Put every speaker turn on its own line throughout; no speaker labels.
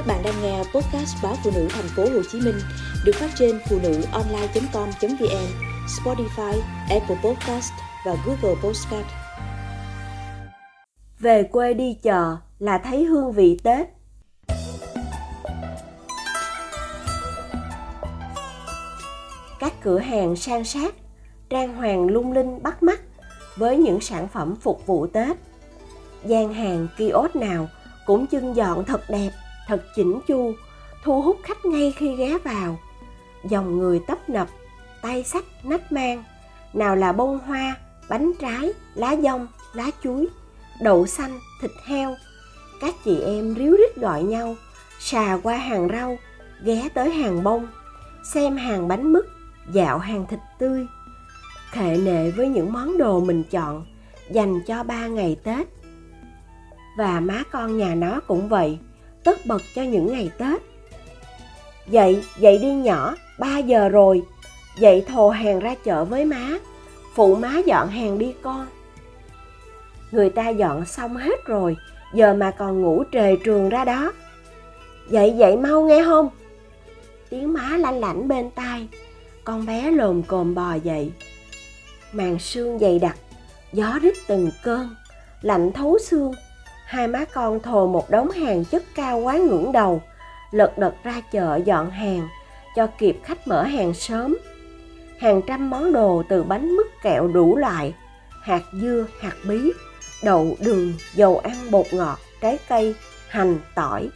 Các bạn đang nghe podcast báo phụ nữ thành phố Hồ Chí Minh được phát trên phụ nữ online.com.vn, Spotify, Apple Podcast và Google Podcast.
Về quê đi chợ là thấy hương vị Tết. Các cửa hàng sang sát, trang hoàng lung linh bắt mắt với những sản phẩm phục vụ Tết. gian hàng kiosk nào cũng trưng dọn thật đẹp thật chỉnh chu, thu hút khách ngay khi ghé vào. Dòng người tấp nập, tay sách, nách mang. Nào là bông hoa, bánh trái, lá dong lá chuối, đậu xanh, thịt heo. Các chị em ríu rít gọi nhau, xà qua hàng rau, ghé tới hàng bông, xem hàng bánh mứt, dạo hàng thịt tươi. Khệ nệ với những món đồ mình chọn, dành cho ba ngày tết. Và má con nhà nó cũng vậy tất bật cho những ngày tết. Dậy dậy đi nhỏ 3 giờ rồi. Dậy thồ hàng ra chợ với má. Phụ má dọn hàng đi con. Người ta dọn xong hết rồi, giờ mà còn ngủ trề trường ra đó. Dậy dậy mau nghe không? Tiếng má lanh lảnh bên tai. Con bé lồm cồm bò dậy. Màn sương dày đặc, gió rít từng cơn, lạnh thấu xương hai má con thồ một đống hàng chất cao quá ngưỡng đầu. Lật đật ra chợ dọn hàng, cho kịp khách mở hàng sớm. Hàng trăm món đồ từ bánh mứt kẹo đủ loại, hạt dưa, hạt bí, đậu, đường, dầu ăn bột ngọt, trái cây, hành, tỏi.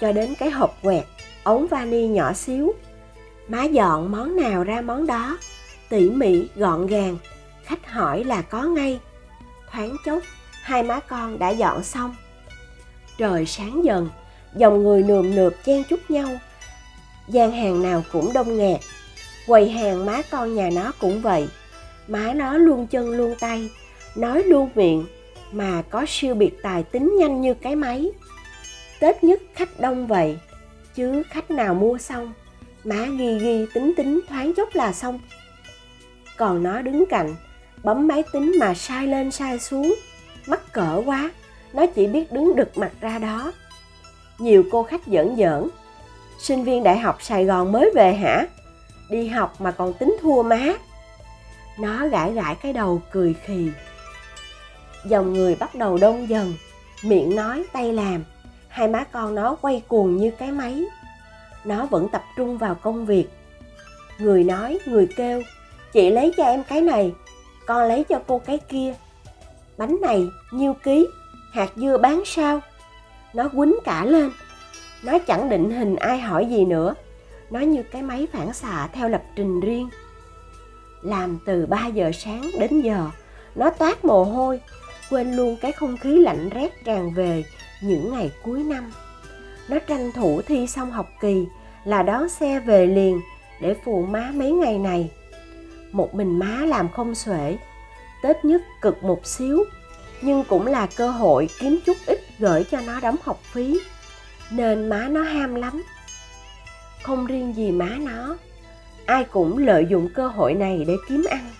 Cho đến cái hộp quẹt, ống vani nhỏ xíu. Má dọn món nào ra món đó, tỉ mỉ, gọn gàng. Khách hỏi là có ngay. Thoáng chốc hai má con đã dọn xong. Trời sáng dần, dòng người nườm nượp chen chúc nhau. Gian hàng nào cũng đông nghẹt, quầy hàng má con nhà nó cũng vậy. Má nó luôn chân luôn tay, nói luôn miệng, mà có siêu biệt tài tính nhanh như cái máy. Tết nhất khách đông vậy, chứ khách nào mua xong, má ghi ghi tính tính thoáng chốc là xong. Còn nó đứng cạnh, bấm máy tính mà sai lên sai xuống mắc cỡ quá, nó chỉ biết đứng đực mặt ra đó. Nhiều cô khách giỡn giỡn. Sinh viên đại học sài gòn mới về hả? Đi học mà còn tính thua má. Nó gãi gãi cái đầu cười khì. Dòng người bắt đầu đông dần, miệng nói, tay làm. Hai má con nó quay cuồng như cái máy. Nó vẫn tập trung vào công việc. Người nói, người kêu, chị lấy cho em cái này, con lấy cho cô cái kia bánh này nhiêu ký, hạt dưa bán sao? Nó quýnh cả lên. Nó chẳng định hình ai hỏi gì nữa. Nó như cái máy phản xạ theo lập trình riêng. Làm từ 3 giờ sáng đến giờ, nó toát mồ hôi, quên luôn cái không khí lạnh rét tràn về những ngày cuối năm. Nó tranh thủ thi xong học kỳ, là đón xe về liền để phụ má mấy ngày này. Một mình má làm không xuể tết nhất cực một xíu, nhưng cũng là cơ hội kiếm chút ít gửi cho nó đóng học phí. Nên má nó ham lắm. Không riêng gì má nó, ai cũng lợi dụng cơ hội này để kiếm ăn.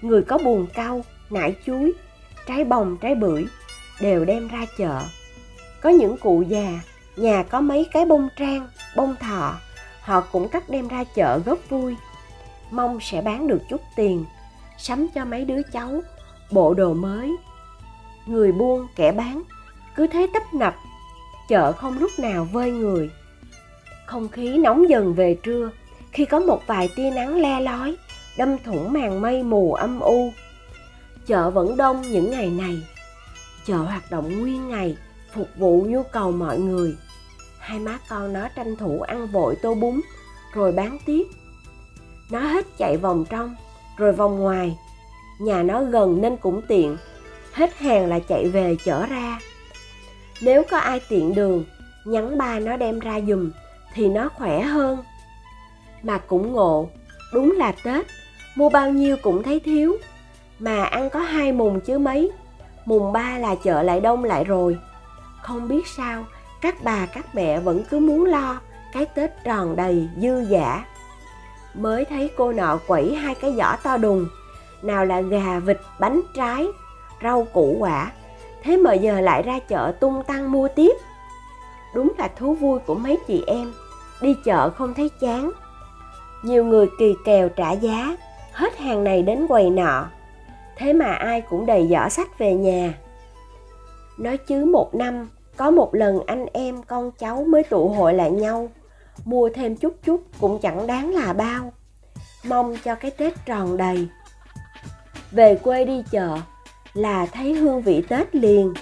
Người có buồn cau, nải chuối, trái bồng, trái bưởi đều đem ra chợ. Có những cụ già, nhà có mấy cái bông trang, bông thọ, họ cũng cắt đem ra chợ góp vui. Mong sẽ bán được chút tiền sắm cho mấy đứa cháu, bộ đồ mới. Người buôn, kẻ bán, cứ thế tấp nập chợ không lúc nào vơi người. Không khí nóng dần về trưa, khi có một vài tia nắng le lói, đâm thủng màn mây mù âm u. Chợ vẫn đông những ngày này, chợ hoạt động nguyên ngày, phục vụ nhu cầu mọi người. Hai má con nó tranh thủ ăn vội tô bún, rồi bán tiếp. Nó hết chạy vòng trong rồi vòng ngoài. Nhà nó gần nên cũng tiện, hết hàng là chạy về chở ra. Nếu có ai tiện đường, nhắn ba nó đem ra giùm, thì nó khỏe hơn. Mà cũng ngộ, đúng là tết, mua bao nhiêu cũng thấy thiếu. Mà ăn có hai mùng chứ mấy, mùng ba là chợ lại đông lại rồi. Không biết sao, các bà các mẹ vẫn cứ muốn lo cái tết tròn đầy dư giả mới thấy cô nọ quẩy hai cái giỏ to đùng. Nào là gà, vịt, bánh, trái, rau củ, quả. Thế mà giờ lại ra chợ tung tăng mua tiếp. Đúng là thú vui của mấy chị em. Đi chợ không thấy chán. Nhiều người kỳ kèo trả giá. Hết hàng này đến quầy nọ. Thế mà ai cũng đầy giỏ sách về nhà. Nói chứ một năm, có một lần anh em con cháu mới tụ hội lại nhau mua thêm chút chút cũng chẳng đáng là bao. Mong cho cái tết tròn đầy. Về quê đi chợ là thấy hương vị tết liền.